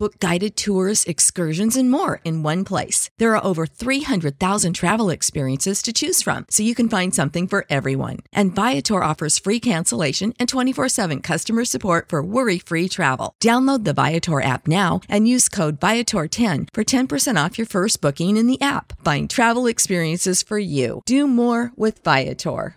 Book guided tours, excursions, and more in one place. There are over 300,000 travel experiences to choose from, so you can find something for everyone. And Viator offers free cancellation and 24 7 customer support for worry free travel. Download the Viator app now and use code Viator10 for 10% off your first booking in the app. Find travel experiences for you. Do more with Viator.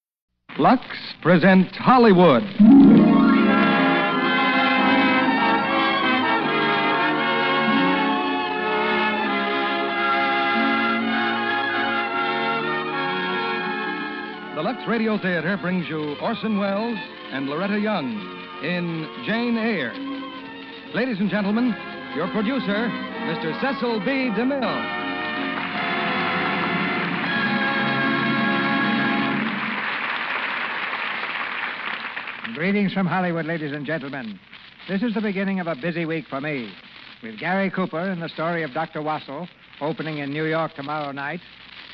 Lux presents Hollywood. The Lux Radio Theater brings you Orson Welles and Loretta Young in Jane Eyre. Ladies and gentlemen, your producer, Mr. Cecil B. DeMille. Greetings from Hollywood, ladies and gentlemen. This is the beginning of a busy week for me, with Gary Cooper in the story of Dr. Wassell, opening in New York tomorrow night,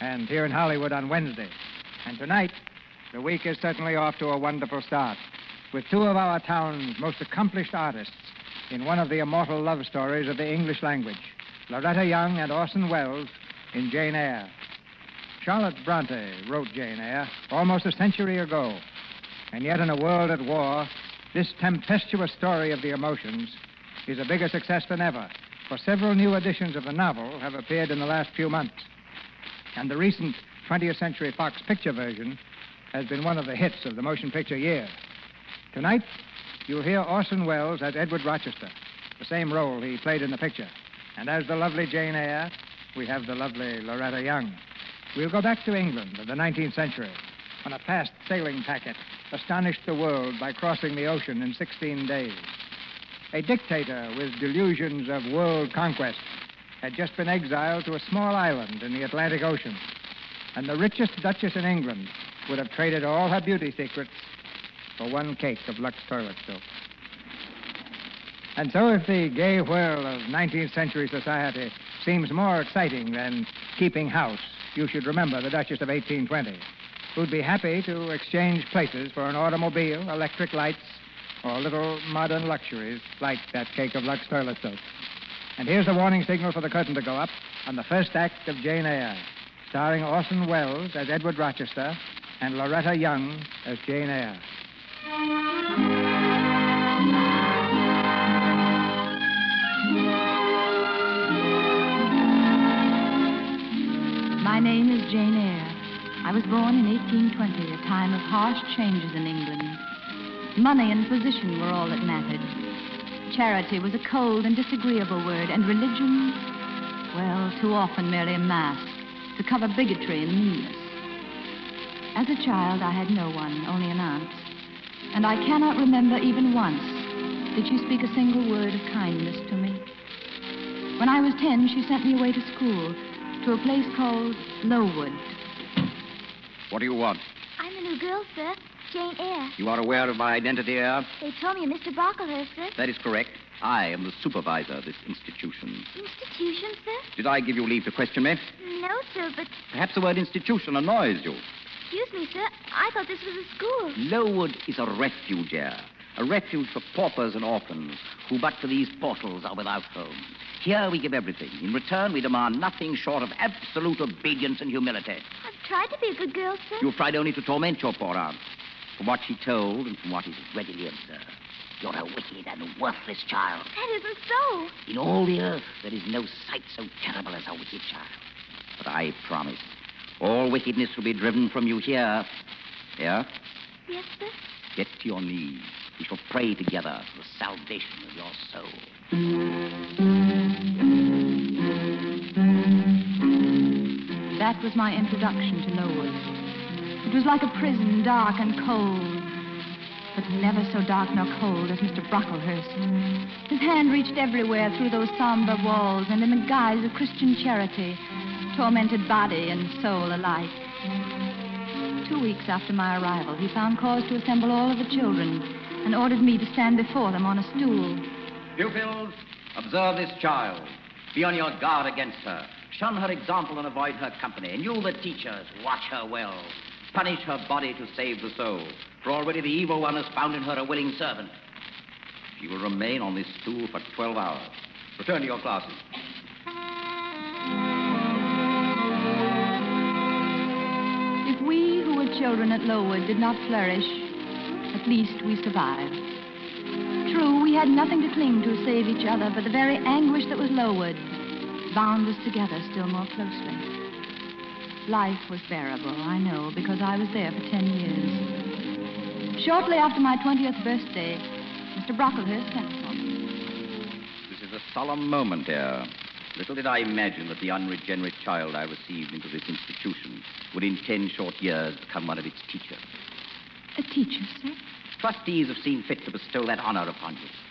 and here in Hollywood on Wednesday. And tonight, the week is certainly off to a wonderful start, with two of our town's most accomplished artists in one of the immortal love stories of the English language, Loretta Young and Orson Welles in Jane Eyre. Charlotte Bronte wrote Jane Eyre almost a century ago. And yet, in a world at war, this tempestuous story of the emotions is a bigger success than ever, for several new editions of the novel have appeared in the last few months. And the recent 20th Century Fox picture version has been one of the hits of the motion picture year. Tonight, you'll hear Orson Welles as Edward Rochester, the same role he played in the picture. And as the lovely Jane Eyre, we have the lovely Loretta Young. We'll go back to England of the 19th century on a fast sailing packet astonished the world by crossing the ocean in 16 days. A dictator with delusions of world conquest had just been exiled to a small island in the Atlantic Ocean, and the richest duchess in England would have traded all her beauty secrets for one cake of Lux toilet soap. And so, if the gay whirl of 19th century society seems more exciting than keeping house, you should remember the Duchess of 1820 who'd be happy to exchange places for an automobile, electric lights, or little modern luxuries like that cake of Lux toilet soap. And here's the warning signal for the curtain to go up on the first act of Jane Eyre, starring Orson Welles as Edward Rochester and Loretta Young as Jane Eyre. My name is Jane Eyre. I was born in 1820, a time of harsh changes in England. Money and position were all that mattered. Charity was a cold and disagreeable word, and religion, well, too often merely a mask to cover bigotry and meanness. As a child, I had no one, only an aunt. And I cannot remember even once did she speak a single word of kindness to me. When I was ten, she sent me away to school, to a place called Lowood. What do you want? I'm a new girl, sir. Jane Eyre. You are aware of my identity, Eyre? They told me Mr. Brocklehurst, sir. That is correct. I am the supervisor of this institution. Institution, sir? Did I give you leave to question me? No, sir, but Perhaps the word institution annoys you. excuse me, sir. I thought this was a school. Lowood is a refuge, Eyre. A refuge for paupers and orphans who, but for these portals, are without home. Here we give everything. In return, we demand nothing short of absolute obedience and humility. Tried to be a good girl, sir. You've tried only to torment your poor aunt. From what she told and from what is readily observed, you're a wicked and worthless child. That isn't so. In all the earth, there is no sight so terrible as a wicked child. But I promise, all wickedness will be driven from you here. Here? Yes, sir. Get to your knees. We shall pray together for the salvation of your soul. That was my introduction to Lowood. It was like a prison, dark and cold, but never so dark nor cold as Mr. Brocklehurst. His hand reached everywhere through those somber walls, and in the guise of Christian charity, tormented body and soul alike. Two weeks after my arrival, he found cause to assemble all of the children and ordered me to stand before them on a stool. Pupils, observe this child. Be on your guard against her. Shun her example and avoid her company. And you, the teachers, watch her well. Punish her body to save the soul. For already the evil one has found in her a willing servant. She will remain on this stool for 12 hours. Return to your classes. If we who were children at Lowood did not flourish, at least we survived. True, we had nothing to cling to save each other, but the very anguish that was Lowood bound us together still more closely. Life was bearable, I know, because I was there for ten years. Shortly after my 20th birthday, Mr. Brocklehurst sent for me. This is a solemn moment, dear. Little did I imagine that the unregenerate child I received into this institution would in ten short years become one of its teachers. A teacher, sir? Trustees have seen fit to bestow that honor upon you.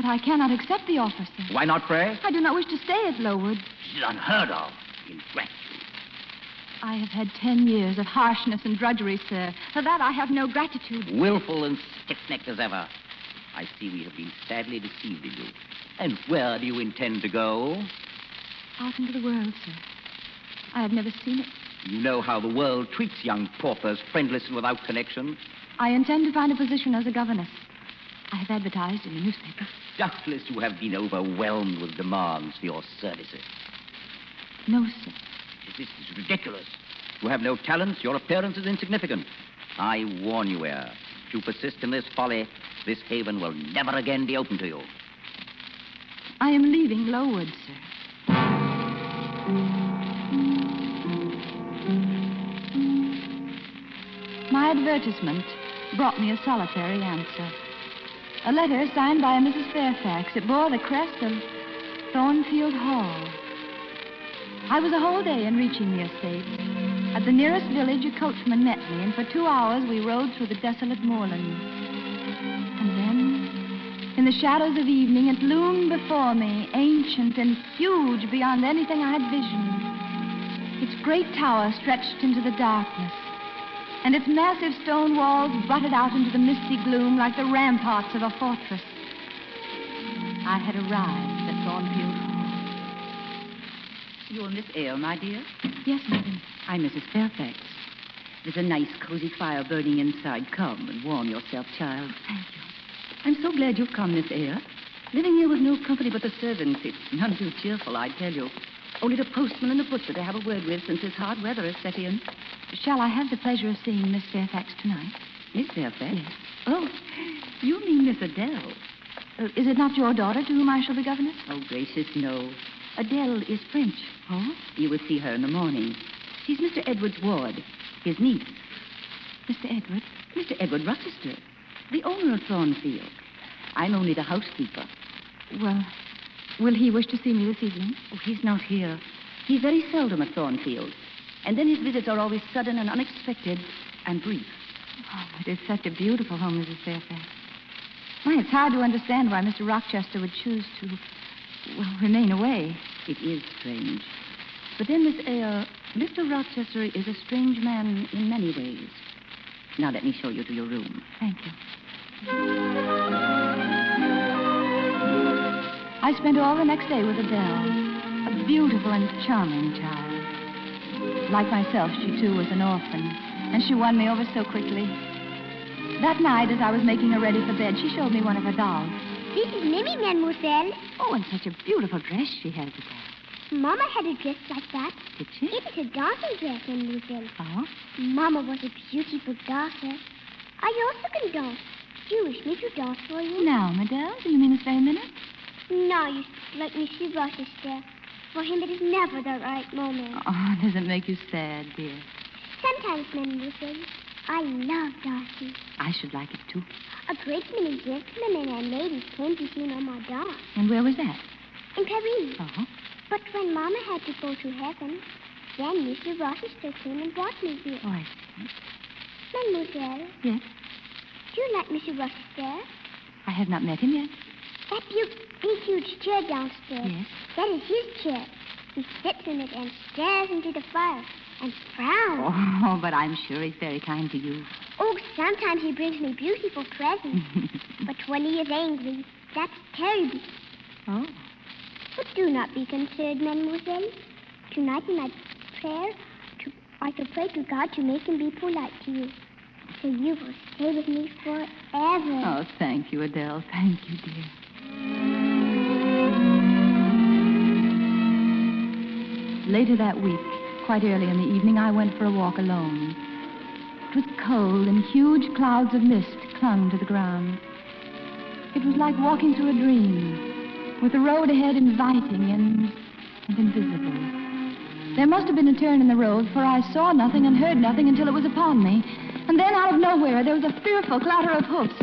But I cannot accept the offer, sir. Why not, pray? I do not wish to stay at Lowood. This is unheard of. Ingratitude. I have had ten years of harshness and drudgery, sir. For that I have no gratitude. Willful and stiff-necked as ever. I see we have been sadly deceived in you. And where do you intend to go? Out into the world, sir. I have never seen it. You know how the world treats young paupers, friendless and without connection. I intend to find a position as a governess. I have advertised in the newspaper. Doubtless you have been overwhelmed with demands for your services. No, sir. This is ridiculous. You have no talents. Your appearance is insignificant. I warn you, Eyre. If you persist in this folly, this haven will never again be open to you. I am leaving Lowood, sir. My advertisement brought me a solitary answer. A letter signed by a Mrs. Fairfax. It bore the crest of Thornfield Hall. I was a whole day in reaching the estate. At the nearest village, a coachman met me, and for two hours we rode through the desolate moorland. And then, in the shadows of evening, it loomed before me, ancient and huge beyond anything I had visioned. Its great tower stretched into the darkness, and its massive stone walls butted out into the misty gloom like the ramparts of a fortress. I had arrived at Thornfield Hall. You're Miss Eyre, my dear? Yes, madam. I'm Mrs. Fairfax. There's a nice, cozy fire burning inside. Come and warm yourself, child. Thank you. I'm so glad you've come, Miss Eyre. Living here with no company but the servants, it's none too cheerful, I tell you. Only the postman and the butcher to have a word with since this hard weather has set in. Shall I have the pleasure of seeing Miss Fairfax tonight? Miss Fairfax? Yes. Oh, you mean Miss Adele. Uh, is it not your daughter to whom I shall be governess? Oh, gracious, no. Adele is French. Oh? You will see her in the morning. She's Mr. Edward's ward, his niece. Mr. Edward? Mr. Edward Rochester, the owner of Thornfield. I'm only the housekeeper. Well, will he wish to see me this evening? Oh, he's not here. He's very seldom at Thornfield. And then his visits are always sudden and unexpected and brief. Oh, it is such a beautiful home, Mrs. Fairfax. Why, it's hard to understand why Mr. Rochester would choose to, well, remain away. It is strange. But then, Miss Eyre, Mr. Rochester is a strange man in many ways. Now let me show you to your room. Thank you. I spent all the next day with Adele, a beautiful and charming child. Like myself, she too was an orphan, and she won me over so quickly. That night, as I was making her ready for bed, she showed me one of her dolls. This is Mimi, mademoiselle. Oh, and such a beautiful dress she has, Adele. Mama had a dress like that. Did she? It is a dancing dress, mademoiselle. Oh? Mama was a beautiful dancer. I also can dance. Do you wish me to dance for you? Now, Adele, do you mean to this very minute? No, you like Mr. Rochester. For him, it is never the right moment. Oh, does it make you sad, dear? Sometimes, mademoiselle, I love Darcy. I should like it too. A great many gentlemen and ladies came to see Mama dance And where was that? in Paris. Oh. But when Mama had to go to heaven, then Mr. Rochester came and brought me here. Oh, I see. Mademoiselle, Yes? do you like Mr. Rochester? I have not met him yet. That big, big, huge chair downstairs. Yes? That is his chair. He sits in it and stares into the fire and frowns. Oh, but I'm sure he's very kind to you. Oh, sometimes he brings me beautiful presents. but when he is angry, that's terrible. Oh. But do not be concerned, mademoiselle. Tonight in my prayer, to, I shall pray to God to make him be polite to you. So you will stay with me forever. Oh, thank you, Adele. Thank you, dear. Later that week, quite early in the evening, I went for a walk alone. It was cold, and huge clouds of mist clung to the ground. It was like walking through a dream, with the road ahead inviting and, and invisible. There must have been a turn in the road, for I saw nothing and heard nothing until it was upon me. And then, out of nowhere, there was a fearful clatter of hoofs,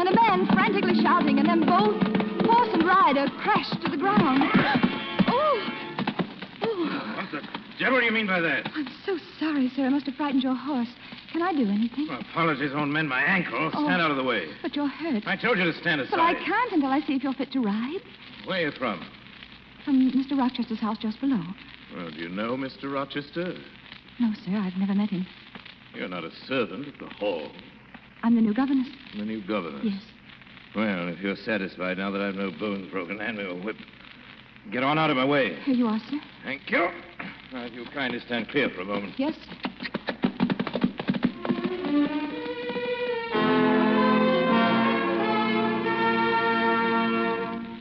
and a man frantically shouting, and then both horse and rider crashed to the ground. Oh! Oh! What the devil do you mean by that? I'm so sorry, sir. I must have frightened your horse. Can I do anything? Well, apologies won't mend my ankle. Oh. Stand out of the way. But you're hurt. I told you to stand aside. But I can't until I see if you're fit to ride. Where are you from? From Mr. Rochester's house just below. Well, do you know Mr. Rochester? No, sir, I've never met him. You're not a servant at the hall. I'm the new governess. The new governess? Yes. Well, if you're satisfied now that I've no bones broken, hand me a whip. Get on out of my way. Here you are, sir. Thank you. Now, if you'll kindly stand clear for a moment. Yes. Sir.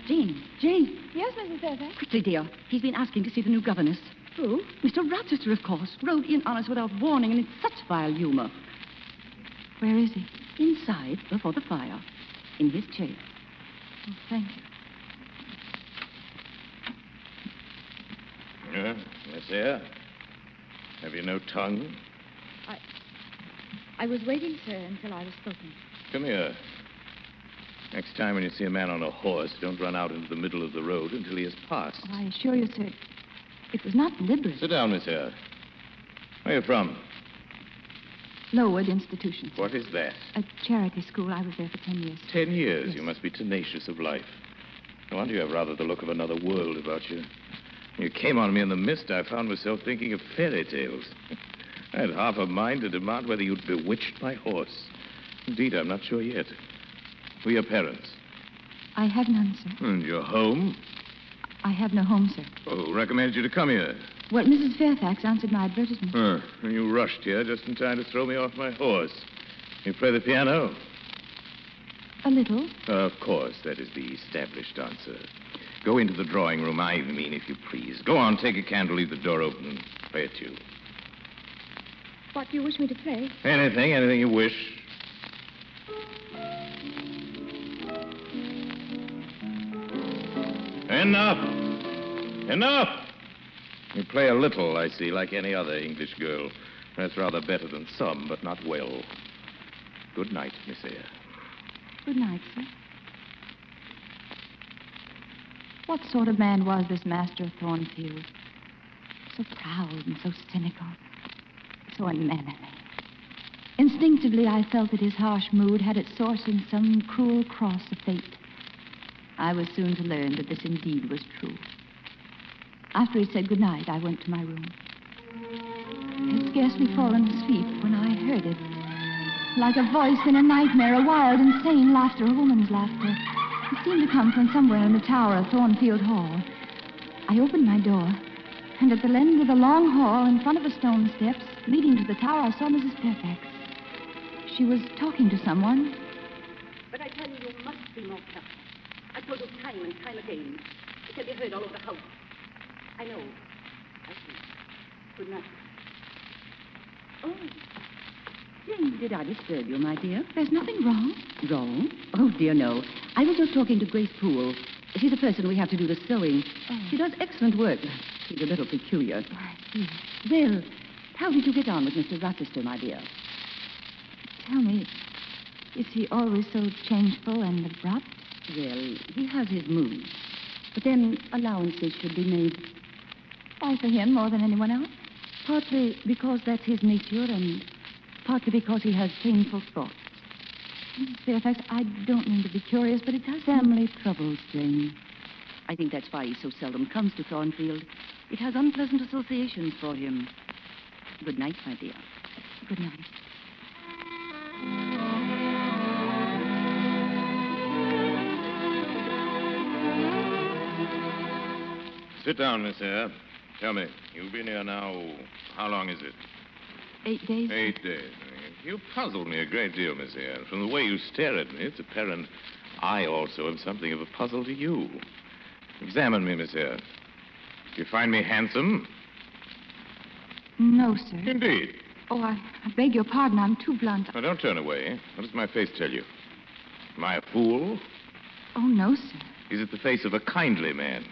Jane, Jane, Yes, Mrs. Fairfax. quickly, dear. He's been asking to see the new governess. Who? Mr. Rochester, of course, rode in on us without warning and in such vile humor. Where is he? Inside, before the fire, in his chair. Oh, thank you. Yeah, yes, sir. Have you no tongue? I I was waiting, sir, until I was spoken. Come here. Next time when you see a man on a horse, don't run out into the middle of the road until he has passed. Oh, I assure you, sir, it was not deliberate. Sit down, Miss Hare. Where are you from? Lowood Institution. sir. What is that? A charity school. I was there for ten years. Ten years. Yes. You must be tenacious of life. No wonder you have rather the look of another world about you. You came on me in the mist, I found myself thinking of fairy tales. I had half a mind to demand whether you'd bewitched my horse. Indeed, I'm not sure yet. Who are your parents? I have none, sir. And your home? I have no home, sir. Oh, who recommended you to come here? Well, Mrs. Fairfax answered my advertisement. Huh. And you rushed here just in time to throw me off my horse. You play the piano? A little. Of course, that is the established answer. Go into the drawing room, I mean, if you please. Go on, take a candle, leave the door open, play a tune. What do you wish me to play? Anything, anything you wish. Enough! Enough! You play a little, I see, like any other English girl. That's rather better than some, but not well. Good night, Miss Eyre. Good night, sir. What sort of man was this master of Thornfield? So proud and so cynical, so unmannerly. Instinctively, I felt that his harsh mood had its source in some cruel cross of fate. I was soon to learn that this indeed was true. After he said good night, I went to my room. I had scarcely fallen asleep when I heard it. Like a voice in a nightmare, a wild, insane laughter, a woman's laughter. It seemed to come from somewhere in the tower of Thornfield Hall. I opened my door, and at the end of the long hall, in front of the stone steps leading to the tower, I saw Mrs. Fairfax. She was talking to someone. But I tell you, you must be more careful. I've told you time and time again. It can be heard all over the house. I know. I see. Good night. Oh, Jane, did I disturb you, my dear? There's nothing wrong. Wrong? Oh, dear, no. I was just talking to Grace Poole. She's the person we have to do the sewing. Oh. She does excellent work. She's a little peculiar. Well, how did you get on with Mr. Rochester, my dear? Tell me, is he always so changeful and abrupt? Well, he has his moods. But then allowances should be made. Why, for him more than anyone else? Partly because that's his nature and partly because he has painful thoughts. Fairfax, I don't mean to be curious, but it does Family troubles, Janie. I think that's why he so seldom comes to Thornfield. It has unpleasant associations for him. Good night, my dear. Good night. Sit down, Miss Eyre. Tell me, you've been here now. How long is it? Eight days? Eight days. You puzzle me a great deal, Miss Eyre. From the way you stare at me, it's apparent I also am something of a puzzle to you. Examine me, Miss Eyre. Do you find me handsome? No, sir. Indeed. Oh, I, I beg your pardon. I'm too blunt. Now, don't turn away. What does my face tell you? Am I a fool? Oh, no, sir. Is it the face of a kindly man?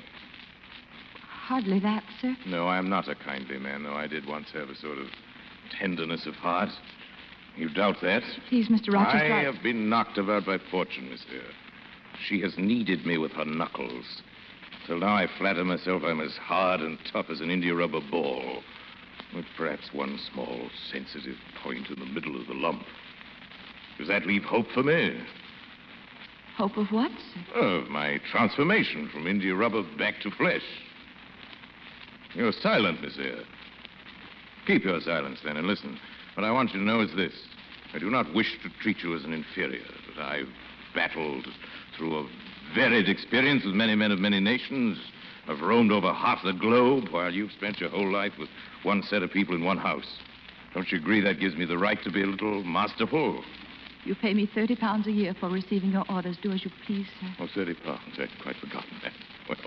Hardly that, sir. No, I am not a kindly man, though I did once have a sort of tenderness of heart. You doubt that? Please, Mr. Rochester. I have been knocked about by fortune, Eyre. She has kneaded me with her knuckles. Till now I flatter myself I'm as hard and tough as an India rubber ball. With perhaps one small sensitive point in the middle of the lump. Does that leave hope for me? Hope of what, sir? Of my transformation from India rubber back to flesh. You're silent, Eyre. Keep your silence, then, and listen. What I want you to know is this. I do not wish to treat you as an inferior, but I've battled through a varied experience with many men of many nations. I've roamed over half the globe while you've spent your whole life with one set of people in one house. Don't you agree that gives me the right to be a little masterful? You pay me 30 pounds a year for receiving your orders. Do as you please, sir. Oh, 30 pounds. I'd quite forgotten that. Well,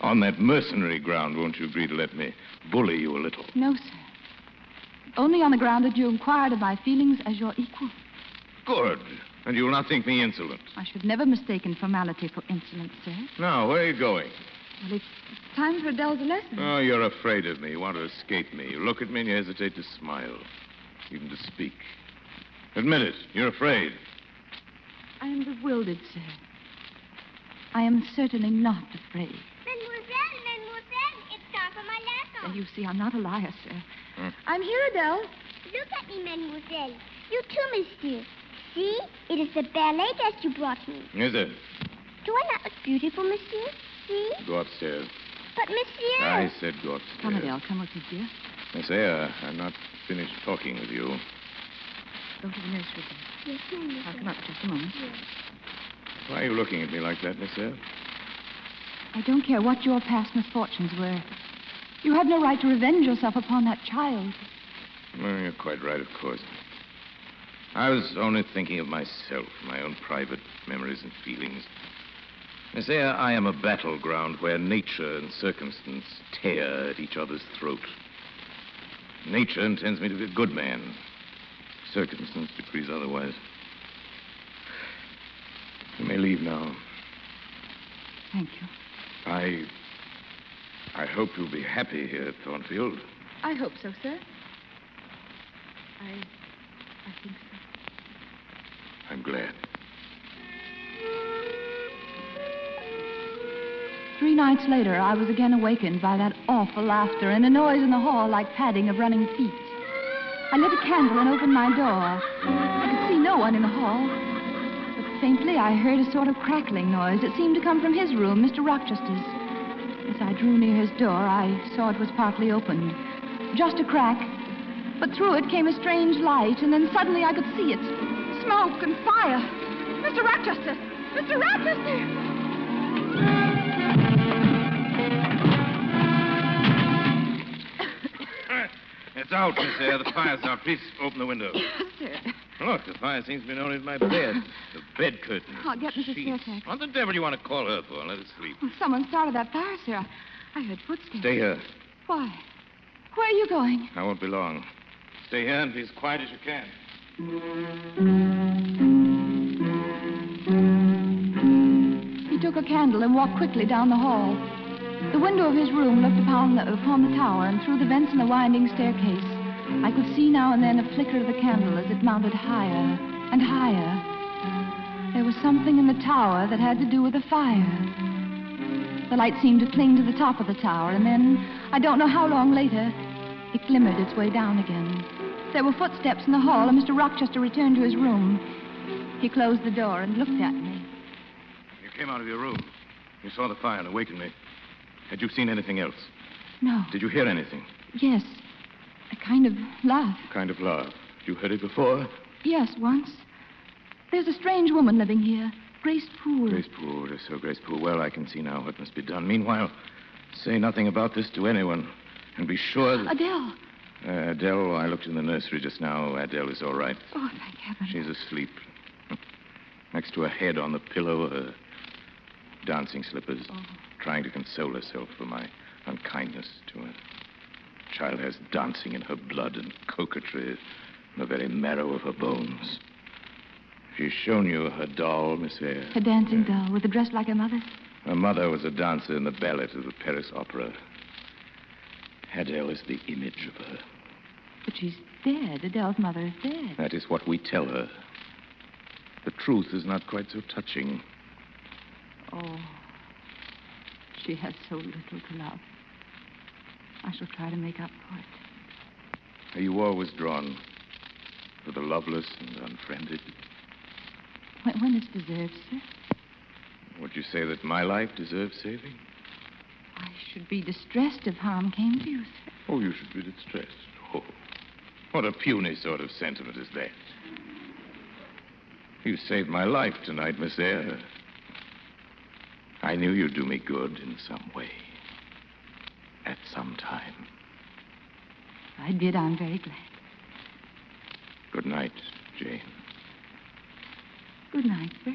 on that mercenary ground, won't you agree to let me bully you a little? No, sir. Only on the ground that you inquired of my feelings as your equal. Good. And you'll not think me insolent. I should never mistake formality for insolence, sir. Now, where are you going? Well, it's time for Adele's lesson. Oh, you're afraid of me. You want to escape me. You look at me and you hesitate to smile, even to speak. Admit it. You're afraid. I am bewildered, sir. I am certainly not afraid. Mademoiselle, mademoiselle, it's time for. And you see, I'm not a liar, sir. Hmm. I'm here, Adele. Look at me, mademoiselle. You too, monsieur. See, it is the ballet dress you brought me. Is it? Do I not look beautiful, monsieur? See? Go upstairs. But, monsieur. I said go upstairs. Come, Adele. Come with me, dear. Miss Eyre, I'm not finished talking with you. Go to the nursery, then. Yes, mademoiselle. I'll come up just a moment. Why are you looking at me like that, Miss Eyre? I don't care what your past misfortunes were. You have no right to revenge yourself upon that child. Well, you're quite right, of course. I was only thinking of myself, my own private memories and feelings. Eyre, I am a battleground where nature and circumstance tear at each other's throat. Nature intends me to be a good man. Circumstance decrees otherwise. You may leave now. Thank you. I. I hope you'll be happy here at Thornfield. I hope so, sir. I. I think so. I'm glad. Three nights later, I was again awakened by that awful laughter and a noise in the hall like padding of running feet. I lit a candle and opened my door. I could see no one in the hall. But faintly, I heard a sort of crackling noise. that seemed to come from his room, Mr. Rochester's. As I drew near his door, I saw it was partly opened. Just a crack. But through it came a strange light, and then suddenly I could see it. Smoke and fire. Mr. Rochester! Mr. Rochester! Uh, it's out, Miss Eyre. The fire's out. Please open the window. Sir. Look, the fire seems to be underneath my bed. The bed curtain. I'll get Mrs. sheets. Fairfax. What the devil do you want to call her for? Let her sleep. Well, someone started that fire, sir. I, I heard footsteps. Stay here. Why? Where are you going? I won't be long. Stay here and be as quiet as you can. He took a candle and walked quickly down the hall. The window of his room looked upon the, upon the tower, and through the vents in the winding staircase, I could see now and then a flicker of the candle as it mounted higher and higher. There was something in the tower that had to do with the fire. The light seemed to cling to the top of the tower, and then, I don't know how long later, it glimmered its way down again. There were footsteps in the hall, and Mr. Rochester returned to his room. He closed the door and looked at me. You came out of your room. You saw the fire and awakened me. Had you seen anything else? No. Did you hear anything? Yes. A kind of laugh. A Kind of laugh. You heard it before? Yes, once. There's a strange woman living here. Grace Poole. Grace Poole, yes, so Grace Poole. Well, I can see now what must be done. Meanwhile, say nothing about this to anyone. And be sure that... Adele. Uh, Adele, I looked in the nursery just now. Adele is all right. Oh, thank heaven. She's asleep. Next to her head on the pillow, her dancing slippers, Oh. trying to console herself for my unkindness to her. Child has dancing in her blood and coquetry in the very marrow of her bones. She's shown you her doll, Miss Eyre. Her dancing doll with a dress like her mother's. Her mother was a dancer in the ballet of the Paris Opera. Adele is the image of her. But she's dead. Adele's mother is dead. That is what we tell her. The truth is not quite so touching. Oh. She has so little to love. I shall try to make up for it. Are you always drawn to the loveless and unfriended? When, when it's deserved, sir, Would you say that my life deserves saving? I should be distressed if harm came to you, sir. Oh, you should be distressed. Oh, what a puny sort of sentiment is that? You saved my life tonight, Miss Eyre. I knew you'd do me good in some way. At some time. I did. I'm very glad. Good night, Jane. Good night, sir.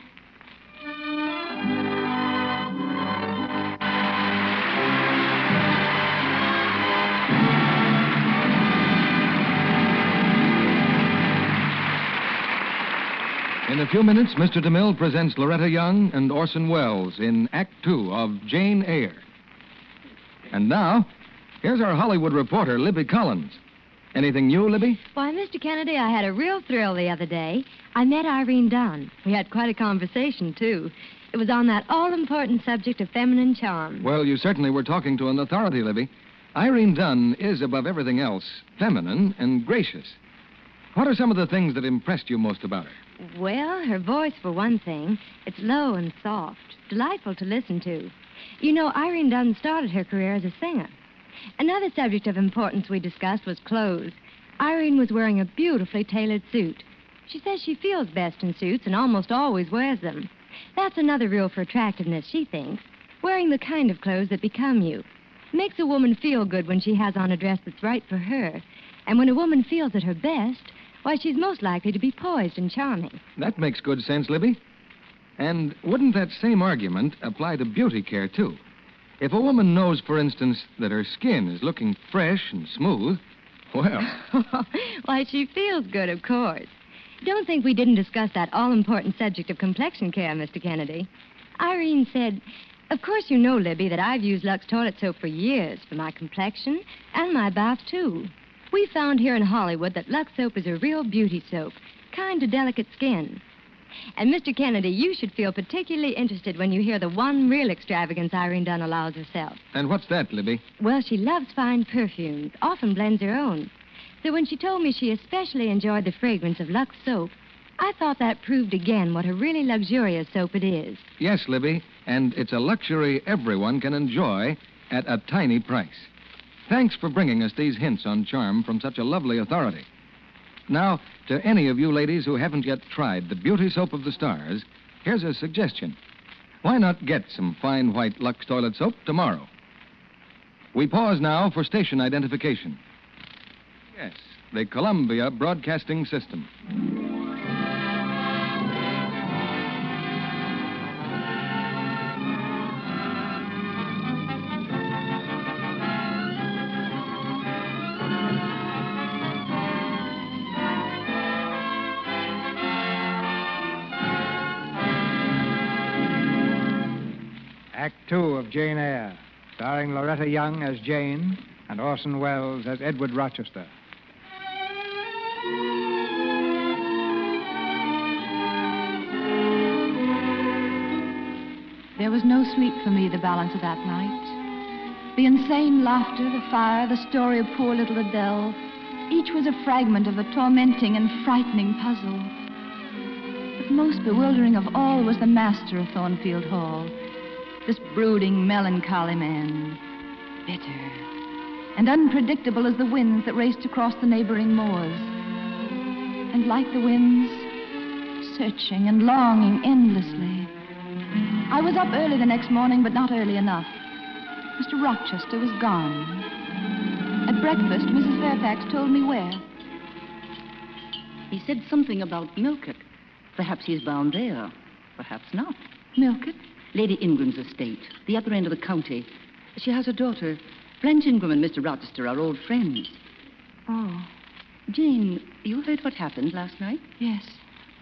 In a few minutes, Mr. DeMille presents Loretta Young and Orson Welles in Act Two of Jane Eyre. And now, here's our Hollywood reporter, Libby Collins. Anything new, Libby? Why, Mr. Kennedy, I had a real thrill the other day. I met Irene Dunne. We had quite a conversation, too. It was on that all important subject of feminine charm. Well, you certainly were talking to an authority, Libby. Irene Dunne is, above everything else, feminine and gracious. What are some of the things that impressed you most about her? Well, her voice, for one thing. It's low and soft, delightful to listen to. You know, Irene Dunne started her career as a singer. Another subject of importance we discussed was clothes. Irene was wearing a beautifully tailored suit. She says she feels best in suits and almost always wears them. That's another rule for attractiveness, she thinks. Wearing the kind of clothes that become you. Makes a woman feel good when she has on a dress that's right for her. And when a woman feels at her best, why, she's most likely to be poised and charming. That makes good sense, Libby. And wouldn't that same argument apply to beauty care, too? If a woman knows, for instance, that her skin is looking fresh and smooth, well, why, she feels good, of course. Don't think we didn't discuss that all important subject of complexion care, Mr. Kennedy. Irene said, Of course, you know, Libby, that I've used Lux toilet soap for years for my complexion and my bath, too. We found here in Hollywood that Lux soap is a real beauty soap, kind to delicate skin. And, Mr. Kennedy, you should feel particularly interested when you hear the one real extravagance Irene Dunne allows herself. and what's that, Libby? Well, she loves fine perfumes, often blends her own. So when she told me she especially enjoyed the fragrance of Lux soap, I thought that proved again what a really luxurious soap it is. Yes, Libby, and it's a luxury everyone can enjoy at a tiny price. Thanks for bringing us these hints on charm from such a lovely authority. Now, to any of you ladies who haven't yet tried the beauty soap of the stars, here's a suggestion. Why not get some fine white Lux toilet soap tomorrow? We pause now for station identification. Yes, the Columbia Broadcasting System. Two of Jane Eyre, starring Loretta Young as Jane and Orson Welles as Edward Rochester. There was no sleep for me the balance of that night. The insane laughter, the fire, the story of poor little Adele, Each was a fragment of a tormenting and frightening puzzle. But most bewildering of all was the master of Thornfield Hall. This brooding, melancholy man. Bitter and unpredictable as the winds that raced across the neighboring moors. And like the winds, searching and longing endlessly. I was up early the next morning, but not early enough. Mr. Rochester was gone. At breakfast, Mrs. Fairfax told me where. He said something about Milkett. Perhaps he's bound there. Perhaps not. Milkett? Lady Ingram's estate, the other end of the county. She has a daughter. Blanche Ingram and Mr. Rochester are old friends. Oh. Jane, you heard what happened last night? Yes.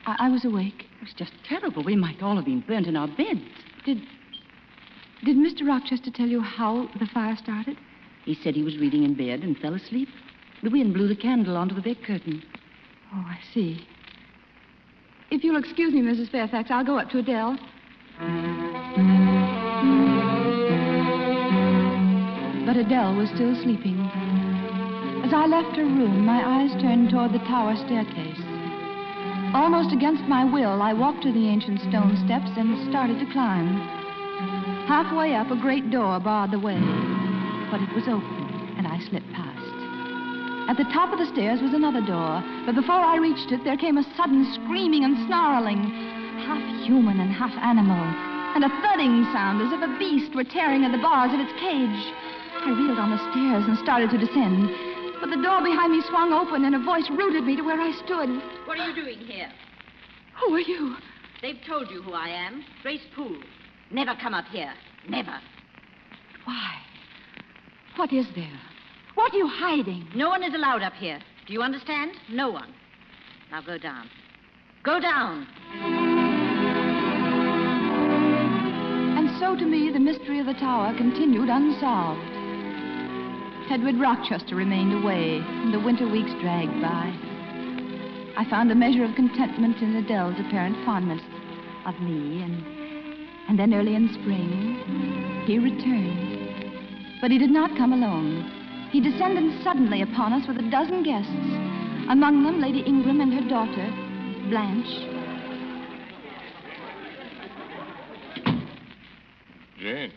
I, I was awake. It was just terrible. We might all have been burnt in our beds. Did. Did Mr. Rochester tell you how the fire started? He said he was reading in bed and fell asleep. The wind blew the candle onto the bed curtain. Oh, I see. If you'll excuse me, Mrs. Fairfax, I'll go up to Adele. But Adele was still sleeping. As I left her room, my eyes turned toward the tower staircase. Almost against my will, I walked to the ancient stone steps and started to climb. Halfway up, a great door barred the way, but it was open, and I slipped past. At the top of the stairs was another door, but before I reached it, there came a sudden screaming and snarling, half human and half animal, and a thudding sound as if a beast were tearing at the bars of its cage. I reeled on the stairs and started to descend. But the door behind me swung open and a voice rooted me to where I stood. What are you doing here? Who are you? They've told you who I am. Grace Poole. Never come up here. Never. Why? What is there? What are you hiding? No one is allowed up here. Do you understand? No one. Now go down. Go down. So to me, the mystery of the tower continued unsolved. Edward Rochester remained away, and the winter weeks dragged by. I found a measure of contentment in Adele's apparent fondness of me, and, and then early in spring, he returned. But he did not come alone. He descended suddenly upon us with a dozen guests, among them Lady Ingram and her daughter, Blanche. Jane.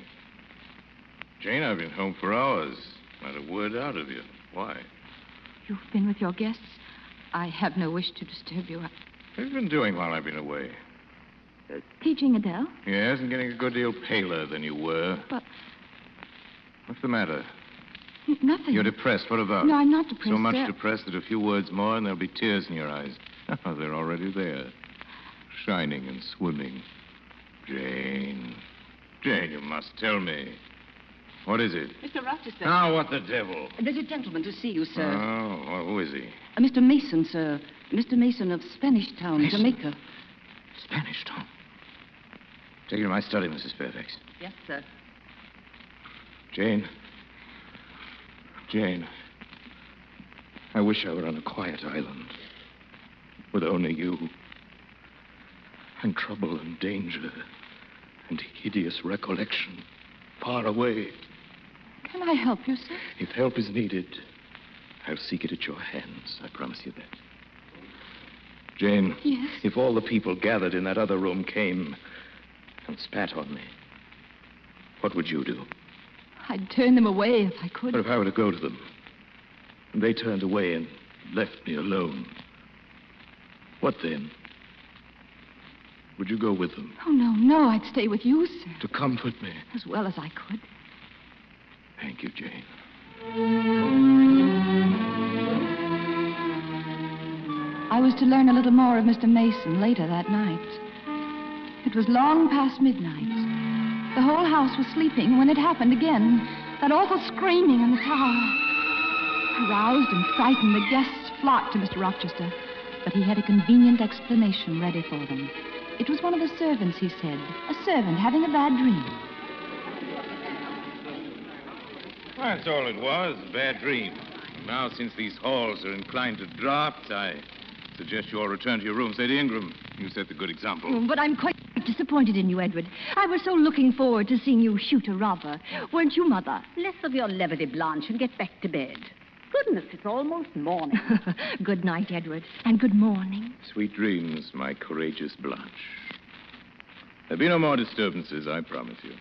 Jane, I've been home for hours. Not a word out of you. Why? You've been with your guests. I have no wish to disturb you. What have you been doing while I've been away? Uh, teaching Adele? Yes, and getting a good deal paler than you were. But. What's the matter? N- nothing. You're depressed. What about? No, I'm not depressed. So much depressed that a few words more and there'll be tears in your eyes. They're already there. Shining and swimming. Jane. Jane, you must tell me. What is it? Mr. Rochester. Now, what the devil? There's a gentleman to see you, sir. Oh, well, who is he? Uh, Mr. Mason, sir. Mr. Mason of Spanish Town, Mason? Jamaica. Spanish Town. Take you to my study, Mrs. Fairfax. Yes, sir. Jane. Jane. I wish I were on a quiet island. With only you. And trouble and danger. And hideous recollection. Far away. Can I help you, sir? If help is needed, I'll seek it at your hands. I promise you that. Jane. Yes? If all the people gathered in that other room came and spat on me, what would you do? I'd turn them away if I could. But if I were to go to them, and they turned away and left me alone, what then? Would you go with them Oh, no, no. I'd stay with you, sir, to comfort me? as well as I could. Thank you, Jane. I was to learn a little more of Mr. Mason later that night. It was long past midnight. The whole house was sleeping when it happened again. That awful screaming in the tower. Aroused and frightened, the guests flocked to Mr. Rochester, but he had a convenient explanation ready for them. It was one of the servants, he said. A servant having a bad dream. That's all it was, a bad dream. Now, since these halls are inclined to draught, I suggest you all return to your rooms. Lady Ingram, you set the good example. Oh, but I'm quite disappointed in you, Edward. I was so looking forward to seeing you shoot a robber. Weren't you, Mother? Less of your levity, Blanche, and get back to bed. Goodness, it's almost morning. good night, Edward. And good morning. Sweet dreams, my courageous Blanche. There'll be no more disturbances, I promise you.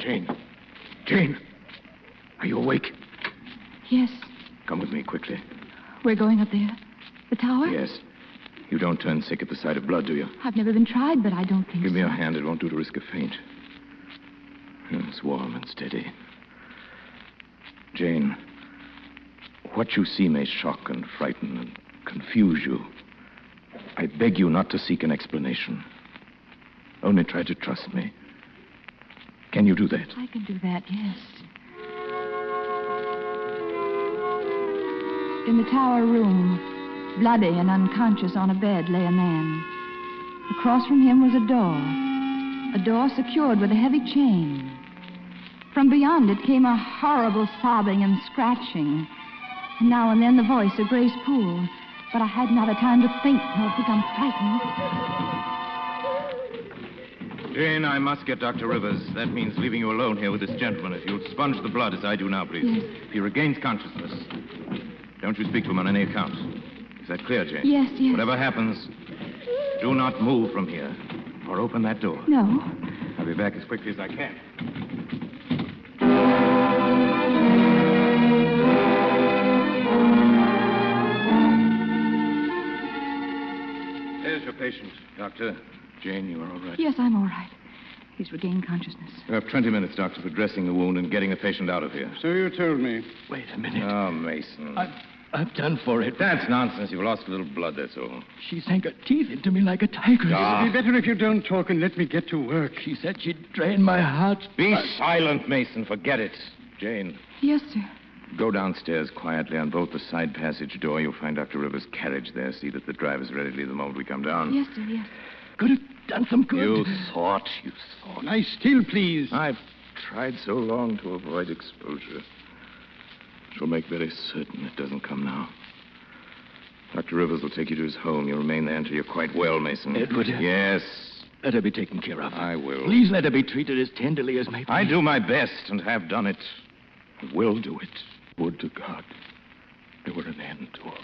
Jane. Jane. Are you awake? Yes, Come with me quickly. we're going up there. The tower? Yes. You don't turn sick at the sight of blood, do you? I've never been tried, but I don't think Give so. me your hand. It won't do to risk a faint. It's warm and steady. Jane, what you see may shock and frighten and confuse you. I beg you not to seek an explanation. Only try to trust me. Can you do that? I can do that, yes. In the tower room, bloody and unconscious on a bed, lay a man. Across from him was a door, a door secured with a heavy chain. From beyond it came a horrible sobbing and scratching. And now and then the voice of Grace Poole. But I had not a time to think nor become frightened. Jane, I must get Dr. Rivers. That means leaving you alone here with this gentleman. If you'll sponge the blood as I do now, please. Yes. If he regains consciousness, don't you speak to him on any account. Is that clear, Jane? Yes, yes. Whatever happens, do not move from here or open that door. No. I'll be back as quickly as I can. There's your patient, Doctor. Jane, you are all right? Yes, I'm all right. He's regained consciousness. You have 20 minutes, Doctor, for dressing the wound and getting the patient out of here. So you told me. Wait a minute. Oh, Mason. I've, I've done for it. That's nonsense. You've lost a little blood, that's all. She sank her teeth into me like a tiger. Ah. It'd be better if you don't talk and let me get to work. She said she'd drain my heart. Be silent, Mason. Forget it. Jane, Yes, sir. go downstairs quietly on both the side passage door. You'll find Dr. Rivers' carriage there. See that the driver's ready to leave the moment we come down. Yes, sir, yes. Could have done some good. You thought, you thought. Lie still, please. I've tried so long to avoid exposure. Shall make very certain it doesn't come now. Dr. Rivers will take you to his home. You'll remain there until you're quite well, Mason. Edward. Yes, Let her be taken care of. I will. Please let her be treated as tenderly as may be. I do my best and have done it. And will do it. Would to God there were an end to all this.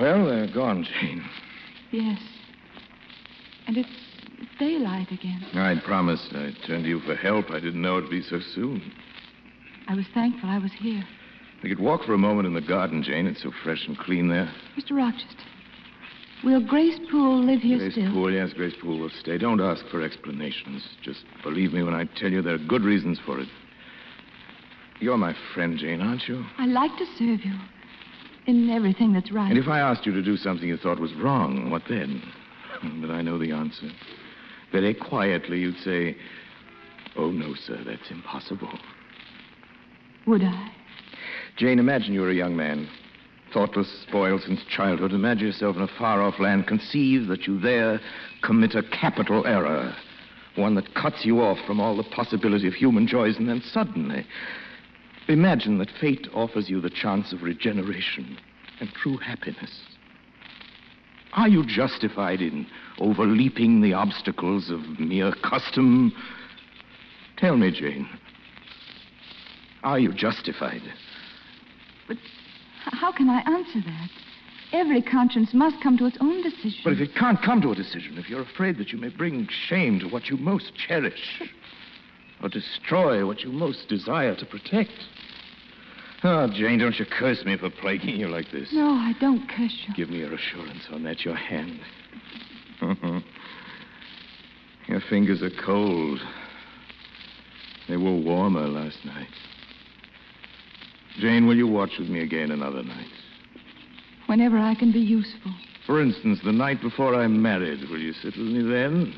Well, they're gone, Jane. Yes. And it's it's daylight again. I'd promised I'd turn to you for help. I didn't know it'd be so soon. I was thankful I was here. We could walk for a moment in the garden, Jane. It's so fresh and clean there. Mr. Rochester, will Grace Poole live here Grace still? Poole, yes, Grace Poole will stay. Don't ask for explanations. Just believe me when I tell you there are good reasons for it. You're my friend, Jane, aren't you? I like to serve you in everything that's right. And if I asked you to do something you thought was wrong, what then? But I know the answer. Very quietly, you'd say, Oh, no, sir, that's impossible. Would I? Jane, imagine you're a young man, thoughtless, spoiled since childhood. Imagine yourself in a far off land. Conceive that you there commit a capital error, one that cuts you off from all the possibility of human joys, and then suddenly, imagine that fate offers you the chance of regeneration and true happiness. Are you justified in overleaping the obstacles of mere custom? Tell me, Jane. Are you justified? But how can I answer that? Every conscience must come to its own decision. But if it can't come to a decision, if you're afraid that you may bring shame to what you most cherish, or destroy what you most desire to protect. Oh, Jane, don't you curse me for plaguing you like this. No, I don't curse you. Give me your assurance on that, your hand. Mm-hmm. your fingers are cold. They were warmer last night. Jane, will you watch with me again another night? Whenever I can be useful. For instance, the night before I'm married, will you sit with me then?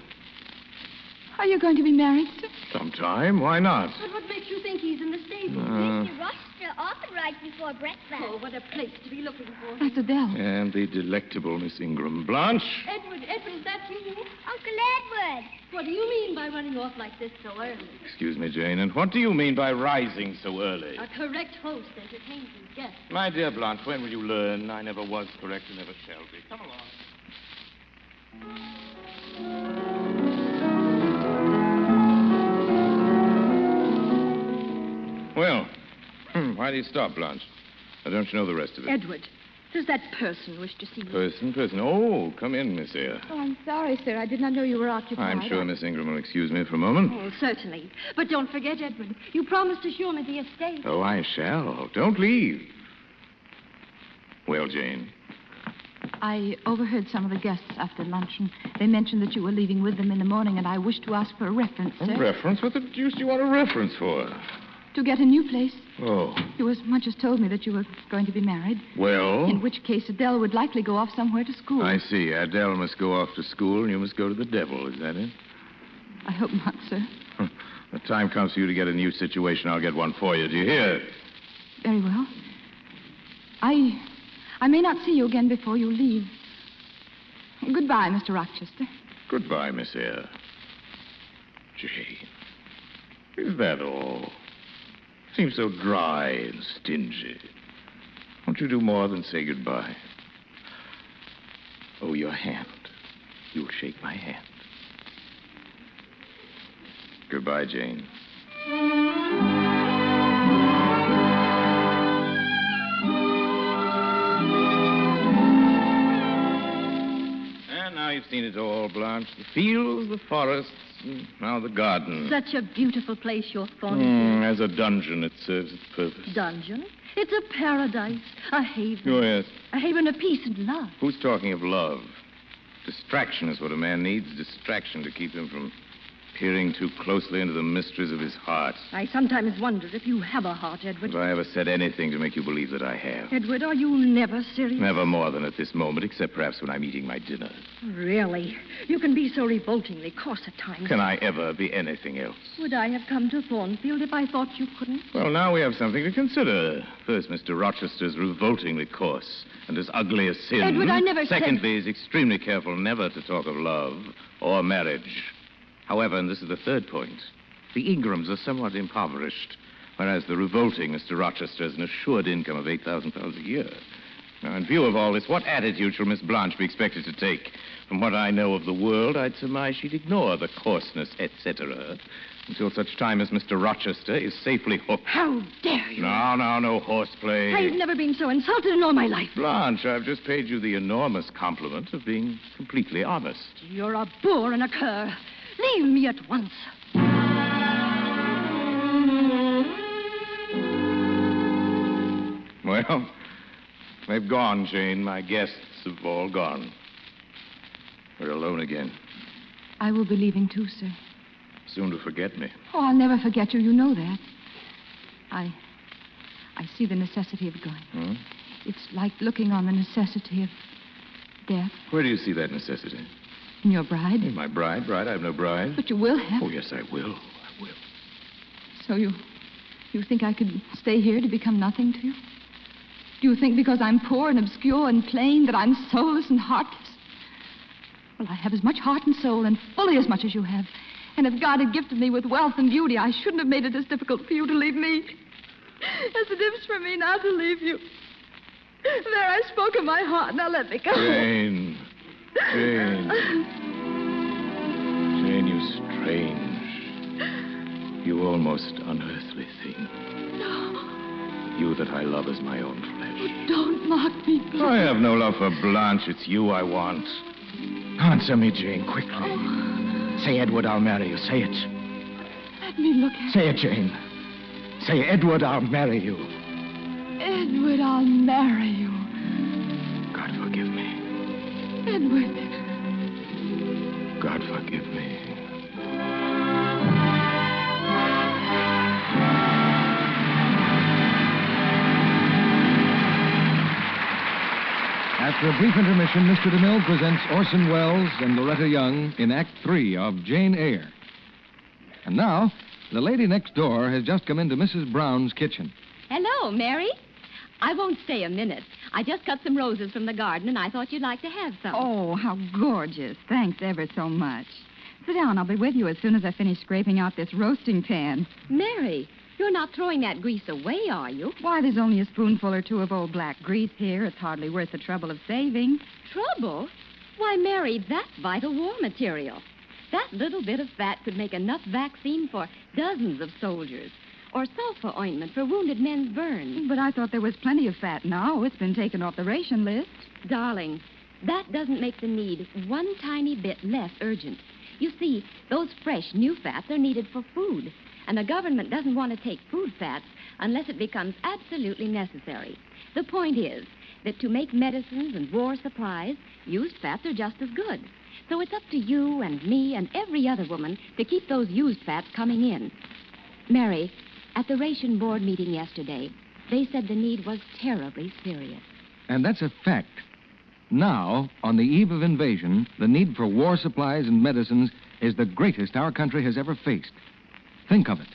Are you going to be married soon? Sometime. Why not? But what makes you think he's in the stable? Uh. Mr. Rochester often right before breakfast. Oh, what a place to be looking for. That's Adele. And the delectable Miss Ingram. Blanche? Edward, Edward, is that you? Uncle Edward. What do you mean by running off like this so early? Excuse me, Jane, and what do you mean by rising so early? A correct host entertains his guests. My dear Blanche, when will you learn? I never was correct and never shall be. Come along. Well, hmm, why do you stop, Blanche? Now, don't you know the rest of it? Edward, does that person wish to see you? Person, person. Oh, come in, Miss Eyre. Oh, I'm sorry, sir. I did not know you were occupied. I'm sure Miss Ingram will excuse me for a moment. Oh, certainly. But don't forget, Edward, you promised to show me the estate. Oh, I shall. Don't leave. Well, Jane, I overheard some of the guests after luncheon. They mentioned that you were leaving with them in the morning, and I wished to ask for a reference, sir. a reference? What the deuce do you want a reference for? To get a new place. Oh, You as much as told me that you were going to be married. well, In which case, Adele would likely go off somewhere to school. I see. Adele must go off to school, and you must go to the devil. Is that it? I hope not, sir. The time comes for you to get a new situation. I'll get one for you. Do you hear? Very well. I. I may not see you again before you leave. Goodbye, Mr. Rochester. Goodbye, Miss Eyre. Jane, is that all? Seems so dry and stingy. Won't you do more than say goodbye? Oh, your hand. You'll shake my hand. Goodbye, Jane. You've seen it all, Blanche. The fields, the forests, and now the garden. Such a beautiful place, your Thornfield. Hmm, as a dungeon, it serves its purpose. Dungeon. It's a paradise, a haven. Oh, yes. A haven of peace and love. Who's talking of love? Distraction is what a man needs. Distraction to keep him from peering too closely into the mysteries of his heart. I sometimes wonder if you have a heart, Edward. Have I ever said anything to make you believe that I have? Edward, are you never serious? Never more than at this moment, except perhaps when I'm eating my dinner. Really? You can be so revoltingly coarse at times. Can I ever be anything else? Would I have come to Thornfield if I thought you couldn't? Well, now we have something to consider. First, Mr. Rochester's revoltingly coarse and as ugly as sin. Edward, I never said- Secondly, he's extremely careful never to talk of love or marriage. However, and this is the third point, the Ingrams are somewhat impoverished, whereas the revolting Mr. Rochester has an assured income of £8,000 a year. Now, in view of all this, what attitude shall Miss Blanche be expected to take? From what I know of the world, I'd surmise she'd ignore the coarseness, etc., until such time as Mr. Rochester is safely hooked. How dare you? No, no, no horseplay. I've never been so insulted in all my life. Blanche, I've just paid you the enormous compliment of being completely honest. You're a boor and a cur. Leave me at once. Well, they've gone, Jane. My guests have all gone. We're alone again. I will be leaving too, sir. Soon to forget me. Oh, I'll never forget you. You know that. I. I see the necessity of going. Hmm? It's like looking on the necessity of death Where do you see that necessity? In your bride. My bride, bride. I have no bride. But you will have. Oh, yes, I will. I will. So you. You think I could stay here to become nothing to you? Do you think because I'm poor and obscure and plain that I'm soulless and heartless? Well, I have as much heart and soul and fully as much as you have. And if God had gifted me with wealth and beauty, I shouldn't have made it as difficult for you to leave me as it is for me now to leave you. There, I spoke of my heart. Now let me go. Jane. Jane. Jane, you strange. You almost unearthly thing. No. You that I love as my own flesh. Oh, don't mock me, please. I have no love for Blanche. It's you I want. Answer me, Jane, quickly. Oh. Say, Edward, I'll marry you. Say it. Let me look at Say it, Jane. Say, Edward, I'll marry you. Edward, I'll marry you. God forgive me. Edward. God forgive me. After a brief intermission, Mr. DeMille presents Orson Welles and Loretta Young in Act Three of Jane Eyre. And now, the lady next door has just come into Mrs. Brown's kitchen. Hello, Mary. I won't stay a minute. I just cut some roses from the garden, and I thought you'd like to have some. Oh, how gorgeous. Thanks ever so much. Sit down. I'll be with you as soon as I finish scraping out this roasting pan. Mary, you're not throwing that grease away, are you? Why, there's only a spoonful or two of old black grease here. It's hardly worth the trouble of saving. Trouble? Why, Mary, that's vital war material. That little bit of fat could make enough vaccine for dozens of soldiers. Or sulfur ointment for wounded men's burns. But I thought there was plenty of fat now. It's been taken off the ration list. Darling, that doesn't make the need one tiny bit less urgent. You see, those fresh new fats are needed for food, and the government doesn't want to take food fats unless it becomes absolutely necessary. The point is that to make medicines and war supplies, used fats are just as good. So it's up to you and me and every other woman to keep those used fats coming in. Mary, at the ration board meeting yesterday, they said the need was terribly serious. And that's a fact. Now, on the eve of invasion, the need for war supplies and medicines is the greatest our country has ever faced. Think of it.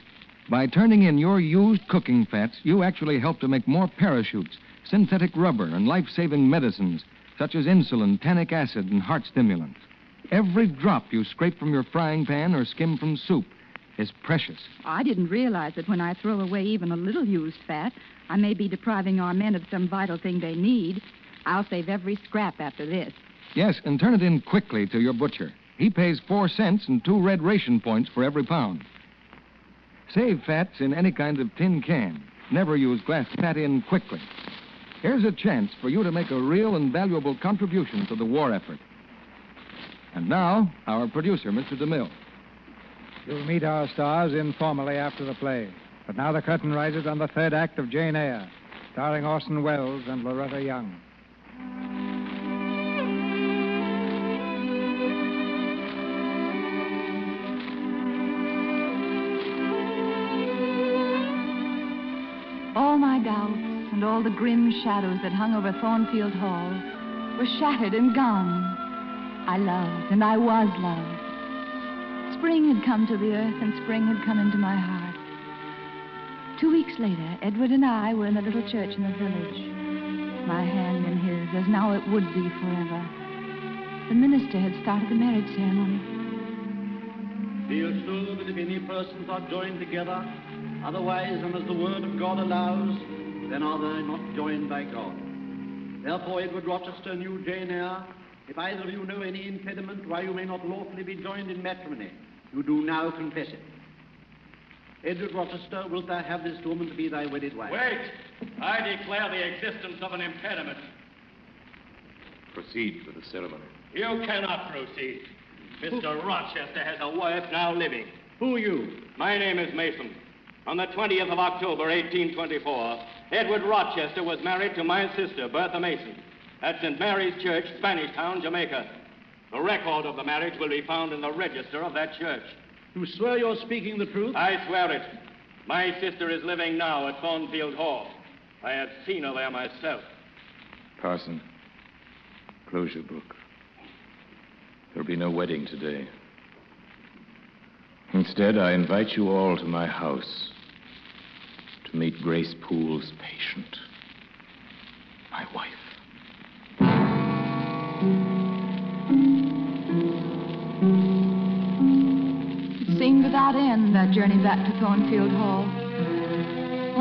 By turning in your used cooking fats, you actually help to make more parachutes, synthetic rubber, and life saving medicines, such as insulin, tannic acid, and heart stimulants. Every drop you scrape from your frying pan or skim from soup is precious. I didn't realize that when I throw away even a little used fat, I may be depriving our men of some vital thing they need. I'll save every scrap after this. Yes, and turn it in quickly to your butcher. He pays four cents and two red ration points for every pound. Save fats in any kind of tin can. Never use glass fat in quickly. Here's a chance for you to make a real and valuable contribution to the war effort. And now, our producer, Mr. DeMille. You'll meet our stars informally after the play. But now the curtain rises on the third act of Jane Eyre, starring Orson Welles and Loretta Young. All my doubts and all the grim shadows that hung over Thornfield Hall were shattered and gone. I loved, and I was loved. Spring had come to the earth, and spring had come into my heart. Two weeks later, Edward and I were in the little church in the village. My hand in his, as now it would be forever. The minister had started the marriage ceremony. Be assured that if any persons are joined together, otherwise than as the word of God allows, then are they not joined by God. Therefore, Edward Rochester knew Jane Eyre. If either of you know any impediment why you may not lawfully be joined in matrimony, you do now confess it. Edward Rochester, wilt thou have this woman to be thy wedded wife? Wait! I declare the existence of an impediment. Proceed with the ceremony. You cannot proceed. Mr. Rochester has a wife now living. Who are you? My name is Mason. On the 20th of October, 1824, Edward Rochester was married to my sister, Bertha Mason, at St. Mary's Church, Spanish Town, Jamaica. The record of the marriage will be found in the register of that church. You swear you're speaking the truth? I swear it. My sister is living now at Thornfield Hall. I have seen her there myself. Parson, close your book. There'll be no wedding today. Instead, I invite you all to my house to meet Grace Poole's patient, Without end, that journey back to Thornfield Hall.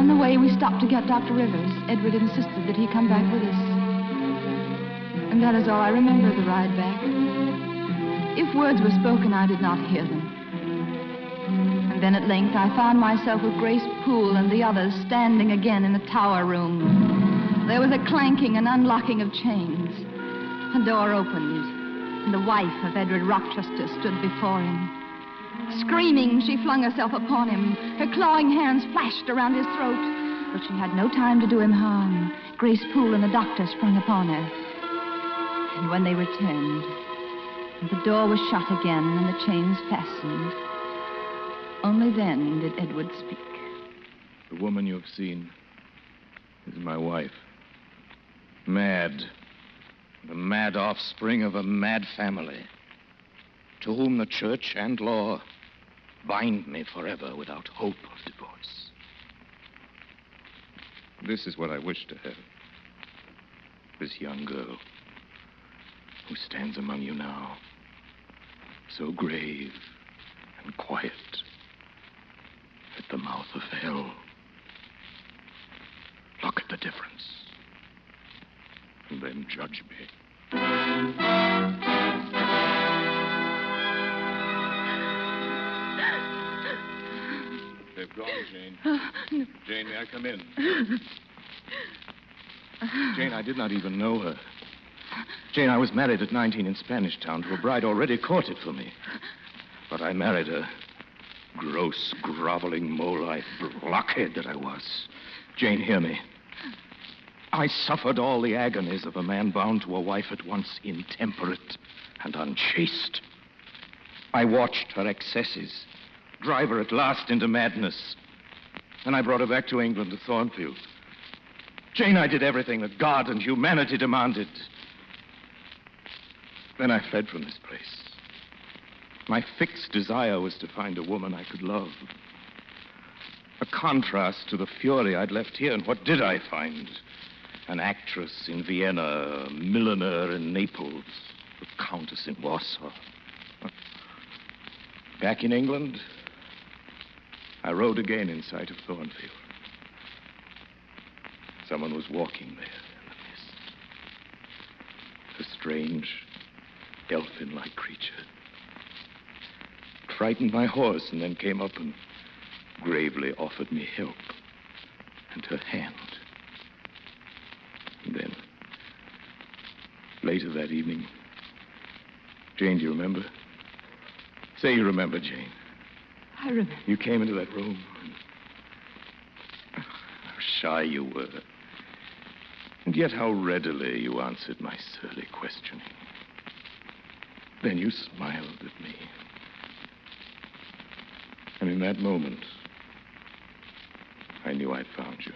On the way, we stopped to get Dr. Rivers. Edward insisted that he come back with us. And that is all I remember of the ride back. If words were spoken, I did not hear them. And then at length, I found myself with Grace Poole and the others standing again in the tower room. There was a clanking and unlocking of chains. A door opened, and the wife of Edward Rochester stood before him. Screaming, she flung herself upon him. Her clawing hands flashed around his throat. But she had no time to do him harm. Grace Poole and the doctor sprung upon her. And when they returned, the door was shut again and the chains fastened. Only then did Edward speak. The woman you have seen is my wife. Mad. The mad offspring of a mad family. To whom the church and law bind me forever without hope of divorce. This is what I wish to have. This young girl who stands among you now, so grave and quiet at the mouth of hell. Look at the difference. And then judge me. Gone, Jane. Uh, Jane, may I come in? Uh-huh. Jane, I did not even know her. Jane, I was married at 19 in Spanish Town to a bride already courted for me. But I married her. Gross, groveling, mole-eyed blockhead that I was. Jane, hear me. I suffered all the agonies of a man bound to a wife at once intemperate and unchaste. I watched her excesses, drive her at last into madness. And I brought her back to England, to Thornfield. Jane, I did everything that God and humanity demanded. Then I fled from this place. My fixed desire was to find a woman I could love. A contrast to the fury I'd left here, and what did I find? An actress in Vienna, a milliner in Naples, a countess in Warsaw. Back in England, I rode again in sight of Thornfield. Someone was walking there in the mist. A strange, elfin like creature. Frightened my horse and then came up and gravely offered me help and her hand. And then, later that evening, Jane, do you remember? Say you remember, Jane. I remember. You came into that room. How shy you were. And yet how readily you answered my surly questioning. Then you smiled at me. And in that moment, I knew I'd found you.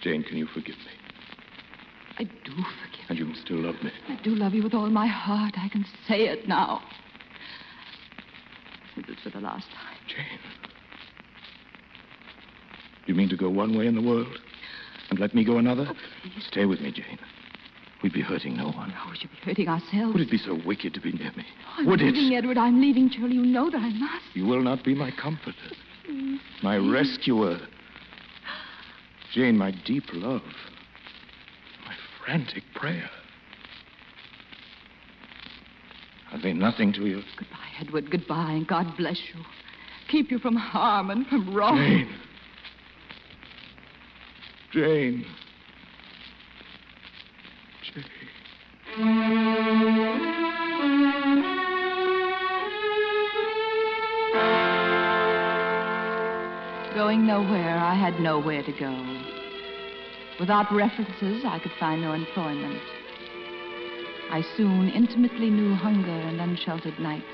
Jane, can you forgive me? I do forgive. And you can still love me? I do love you with all my heart. I can say it now. It for the last time. Jane. You mean to go one way in the world and let me go another? Oh, Stay with me, Jane. We'd be hurting no one. Oh, we should be hurting ourselves. Would it be so wicked to be near me? I'm Would leaving, it? Edward. I'm leaving, Shirley. You know that I must. You will not be my comforter, oh, my rescuer. Jane, my deep love, my frantic prayer. Are they nothing to you? Goodbye, Edward. Goodbye, and God bless you. Keep you from harm and from wrong. Jane. Jane. Jane. Going nowhere, I had nowhere to go. Without references, I could find no employment. I soon intimately knew hunger and unsheltered nights.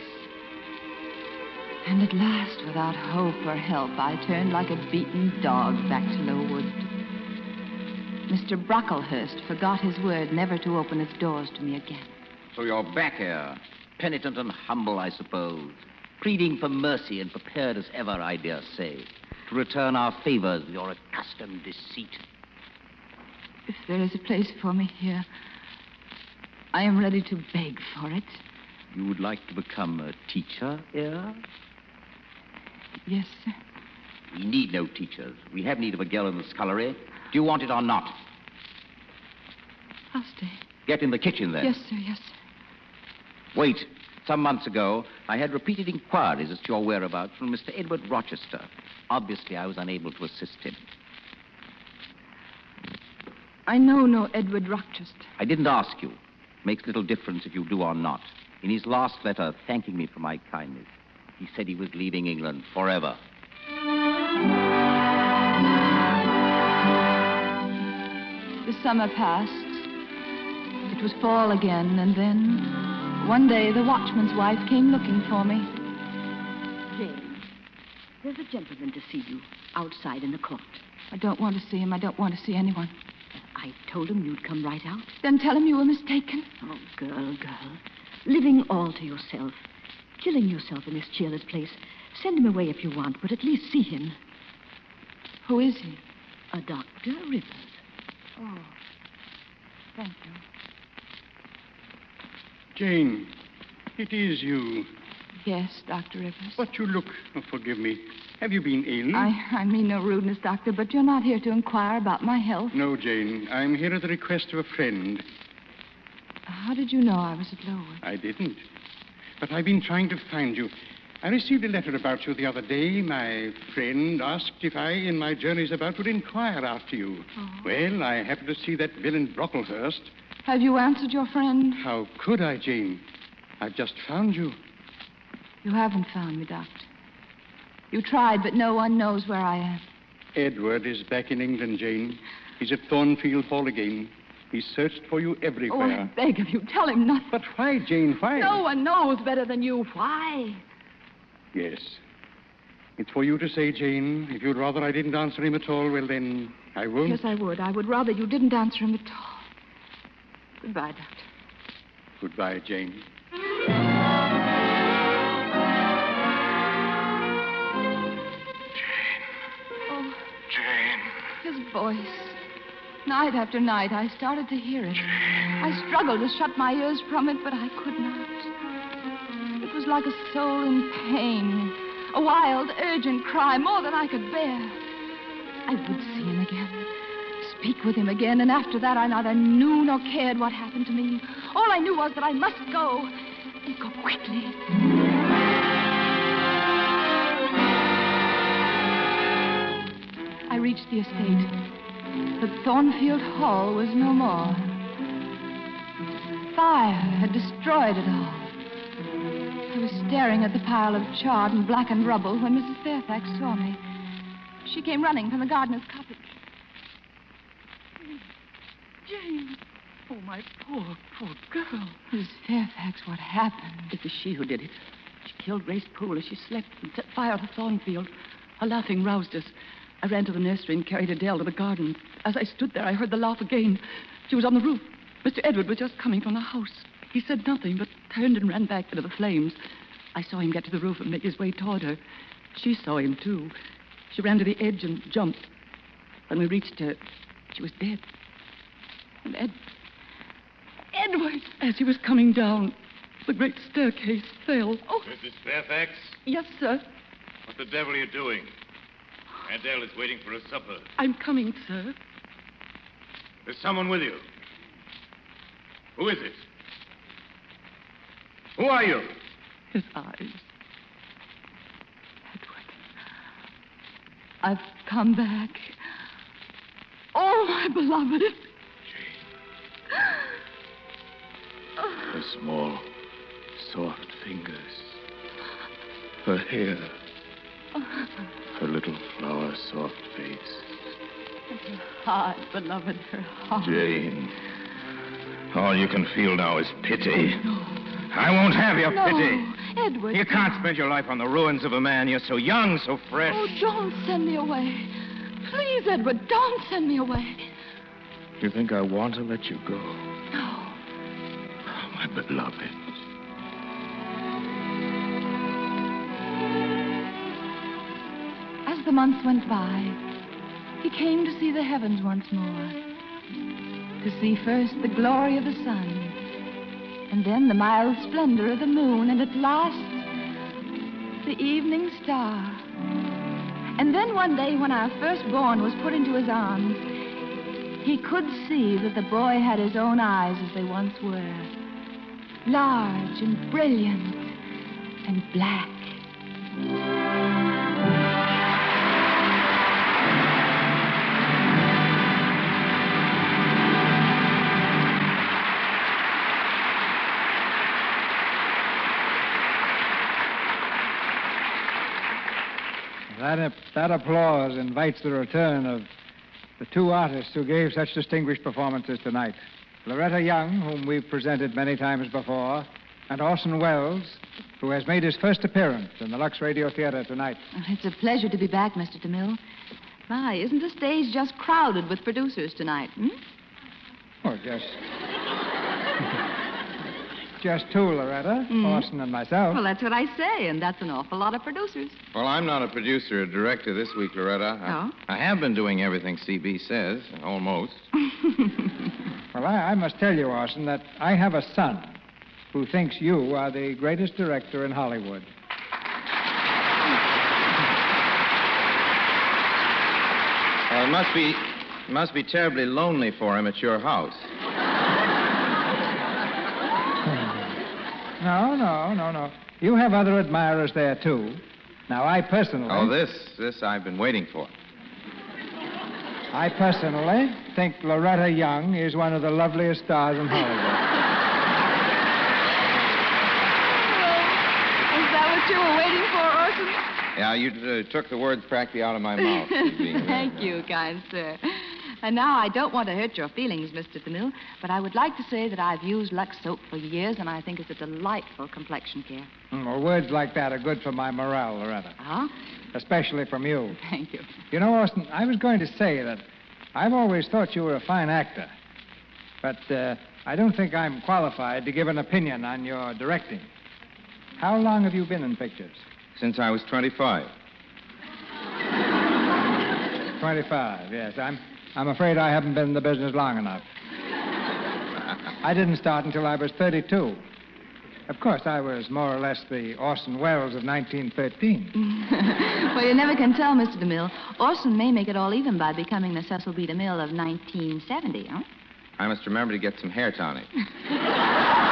And at last, without hope or help, I turned like a beaten dog back to Lowood. Mr. Brocklehurst forgot his word never to open his doors to me again. So you're back here, penitent and humble, I suppose, pleading for mercy and prepared as ever, I dare say, to return our favors with your accustomed deceit. If there is a place for me here, I am ready to beg for it. You would like to become a teacher here? Yes, sir. We need no teachers. We have need of a girl in the scullery. Do you want it or not? I'll stay. Get in the kitchen then. Yes, sir, yes, sir. Wait. Some months ago, I had repeated inquiries as to your whereabouts from Mr. Edward Rochester. Obviously, I was unable to assist him. I know no Edward Rochester. I didn't ask you. Makes little difference if you do or not. In his last letter, thanking me for my kindness, he said he was leaving England forever. The summer passed. It was fall again, and then one day the watchman's wife came looking for me. Jane, there's a gentleman to see you outside in the court. I don't want to see him. I don't want to see anyone. I told him you'd come right out. Then tell him you were mistaken. Oh, girl, girl. Living all to yourself. Killing yourself in this cheerless place. Send him away if you want, but at least see him. Who is he? A Dr. Rivers. Oh, thank you. Jane, it is you. Yes, Dr. Rivers. But you look. Oh, forgive me. Have you been ill? I, I mean no rudeness, Doctor, but you're not here to inquire about my health. No, Jane. I'm here at the request of a friend. How did you know I was at Lowood? I didn't. But I've been trying to find you. I received a letter about you the other day. My friend asked if I, in my journeys about, would inquire after you. Oh. Well, I happened to see that villain Brocklehurst. Have you answered your friend? How could I, Jane? I've just found you. You haven't found me, Doctor. You tried, but no one knows where I am. Edward is back in England, Jane. He's at Thornfield Hall again. He's searched for you everywhere. Oh, I beg of you, tell him nothing. But why, Jane? Why? No one knows better than you. Why? Yes. It's for you to say, Jane. If you'd rather I didn't answer him at all, well, then I won't. Yes, I would. I would rather you didn't answer him at all. Goodbye, Doctor. Goodbye, Jane. Oh, Jane. Oh, Jane. his voice. Night after night, I started to hear it. I struggled to shut my ears from it, but I could not. It was like a soul in pain, a wild, urgent cry, more than I could bear. I would see him again, speak with him again, and after that, I neither knew nor cared what happened to me. All I knew was that I must go, and go quickly. I reached the estate, but Thornfield Hall was no more. Fire had destroyed it all. I was staring at the pile of charred and blackened rubble when Mrs. Fairfax saw me. She came running from the gardener's cottage. Jane. Oh, my poor, poor girl. Mrs. Fairfax, what happened? It was she who did it. She killed Grace Poole as she slept and set fire to Thornfield. Her laughing roused us. I ran to the nursery and carried Adele to the garden. As I stood there, I heard the laugh again. She was on the roof. Mr. Edward was just coming from the house. He said nothing, but turned and ran back into the flames. I saw him get to the roof and make his way toward her. She saw him, too. She ran to the edge and jumped. When we reached her, she was dead. And Ed... Edward! As he was coming down, the great staircase fell. Oh, Mrs. Fairfax, yes, sir. what the devil are you doing? Adele is waiting for her supper. I'm coming, sir. There's someone with you. Who is it? Who are you? His eyes. Edward. I've come back. Oh, my beloved. Her small, soft fingers. Her hair. Her little flower soft face. Her heart, beloved, her heart. Jane. All you can feel now is pity. Oh, no. I won't have your no, pity. Edward. You can't spend your life on the ruins of a man. You're so young, so fresh. Oh, don't send me away. Please, Edward, don't send me away. You think I want to let you go? No. Oh, my beloved. The months went by, he came to see the heavens once more. To see first the glory of the sun, and then the mild splendor of the moon, and at last the evening star. And then one day, when our firstborn was put into his arms, he could see that the boy had his own eyes as they once were large and brilliant and black. That, that applause invites the return of the two artists who gave such distinguished performances tonight Loretta Young, whom we've presented many times before, and Orson Welles, who has made his first appearance in the Lux Radio Theater tonight. It's a pleasure to be back, Mr. DeMille. My, isn't the stage just crowded with producers tonight? Hmm? Oh, just. just two, Loretta, Mhm. Orson and myself. Well, that's what I say, and that's an awful lot of producers. Well, I'm not a producer or director this week, Loretta. I, Oh? I have been doing everything CB says, almost. Well, I, I must tell you, Orson, that I have a son who thinks you are the greatest director in Hollywood. Well, it must be, it must be terribly lonely for him at your house. No, no, no, no. You have other admirers there, too. Now, I personally. Oh, this, this I've been waiting for. I personally think Loretta Young is one of the loveliest stars in Hollywood. Is that what you were waiting for, Orson? Yeah, you uh, took the words practically out of my mouth. Thank you, kind sir. And now I don't want to hurt your feelings, Mr. DeMille, but I would like to say that I've used Lux soap for years, and I think it's a delightful complexion care. Mm, well, words like that are good for my morale, Loretta. Huh? Especially from you. Thank you. You know, Austin, I was going to say that I've always thought you were a fine actor, but uh, I don't think I'm qualified to give an opinion on your directing. How long have you been in pictures? Since I was 25. 25, yes. I'm, I'm afraid I haven't been in the business long enough. I didn't start until I was 32. Of course, I was more or less the Orson Welles of 1913. well, you never can tell, Mr. DeMille. Orson may make it all even by becoming the Cecil B. DeMille of 1970, huh? I must remember to get some hair tonic.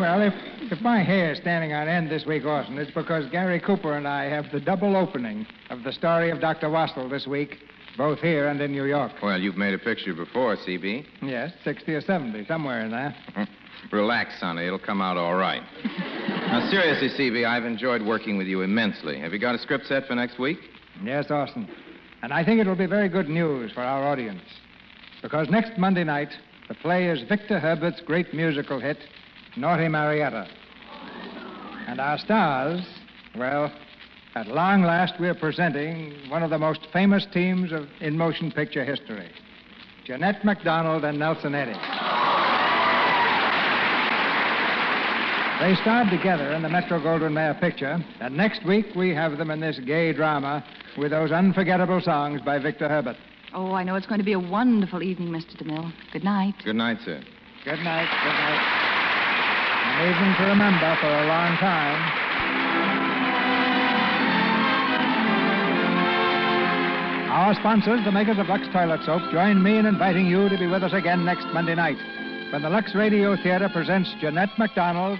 Well, if, if my hair is standing on end this week, Orson, it's because Gary Cooper and I have the double opening of the story of Dr. Wassell this week, both here and in New York. Well, you've made a picture before, CB. Yes, 60 or 70, somewhere in there. Relax, Sonny. It'll come out all right. now, seriously, CB, I've enjoyed working with you immensely. Have you got a script set for next week? Yes, Orson. And I think it'll be very good news for our audience. Because next Monday night, the play is Victor Herbert's great musical hit, Naughty Marietta. And our stars, well, at long last, we're presenting one of the most famous teams of in motion picture history Jeanette MacDonald and Nelson Eddy. They starred together in the Metro Goldwyn Mayer picture, and next week we have them in this gay drama with those unforgettable songs by Victor Herbert. Oh, I know it's going to be a wonderful evening, Mr. DeMille. Good night. Good night, sir. Good night. Good night. An evening to remember for a long time. Our sponsors, the makers of Lux Toilet Soap, join me in inviting you to be with us again next Monday night when the Lux Radio Theater presents Jeanette MacDonald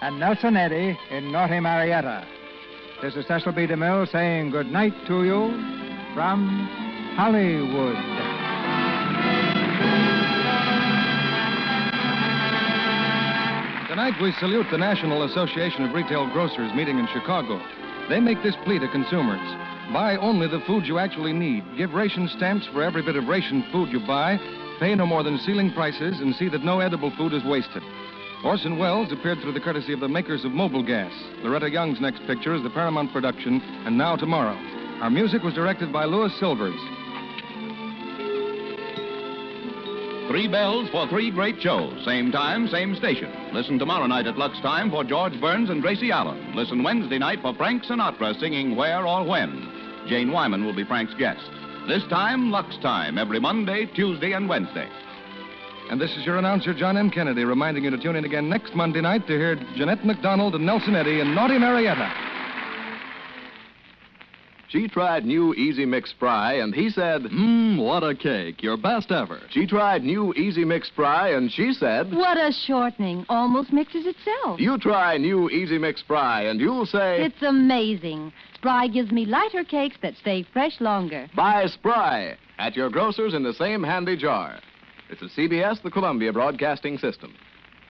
and Nelson Eddy in Naughty Marietta. This is Cecil B. DeMille saying good night to you from Hollywood. Tonight, we salute the National Association of Retail Grocers meeting in Chicago. They make this plea to consumers buy only the food you actually need. Give ration stamps for every bit of ration food you buy. Pay no more than ceiling prices and see that no edible food is wasted. Orson Welles appeared through the courtesy of the makers of Mobilgas. Loretta Young's next picture is the Paramount production, and now tomorrow. Our music was directed by Louis Silvers. Three bells for three great shows. Same time, same station. Listen tomorrow night at Lux Time for George Burns and Gracie Allen. Listen Wednesday night for Frank Sinatra singing Where or When. Jane Wyman will be Frank's guest. This time, Lux Time, every Monday, Tuesday, and Wednesday. And this is your announcer, John M. Kennedy, reminding you to tune in again next Monday night to hear Jeanette MacDonald and Nelson Eddy in Naughty Marietta. She tried new Easy Mix Spry, and he said, Mmm, what a cake. Your best ever. She tried new Easy Mix Spry, and she said, What a shortening. Almost mixes itself. You try new Easy Mix Spry, and you'll say, It's amazing. Spry gives me lighter cakes that stay fresh longer. Buy Spry at your grocer's in the same handy jar. This is CBS, the Columbia Broadcasting System.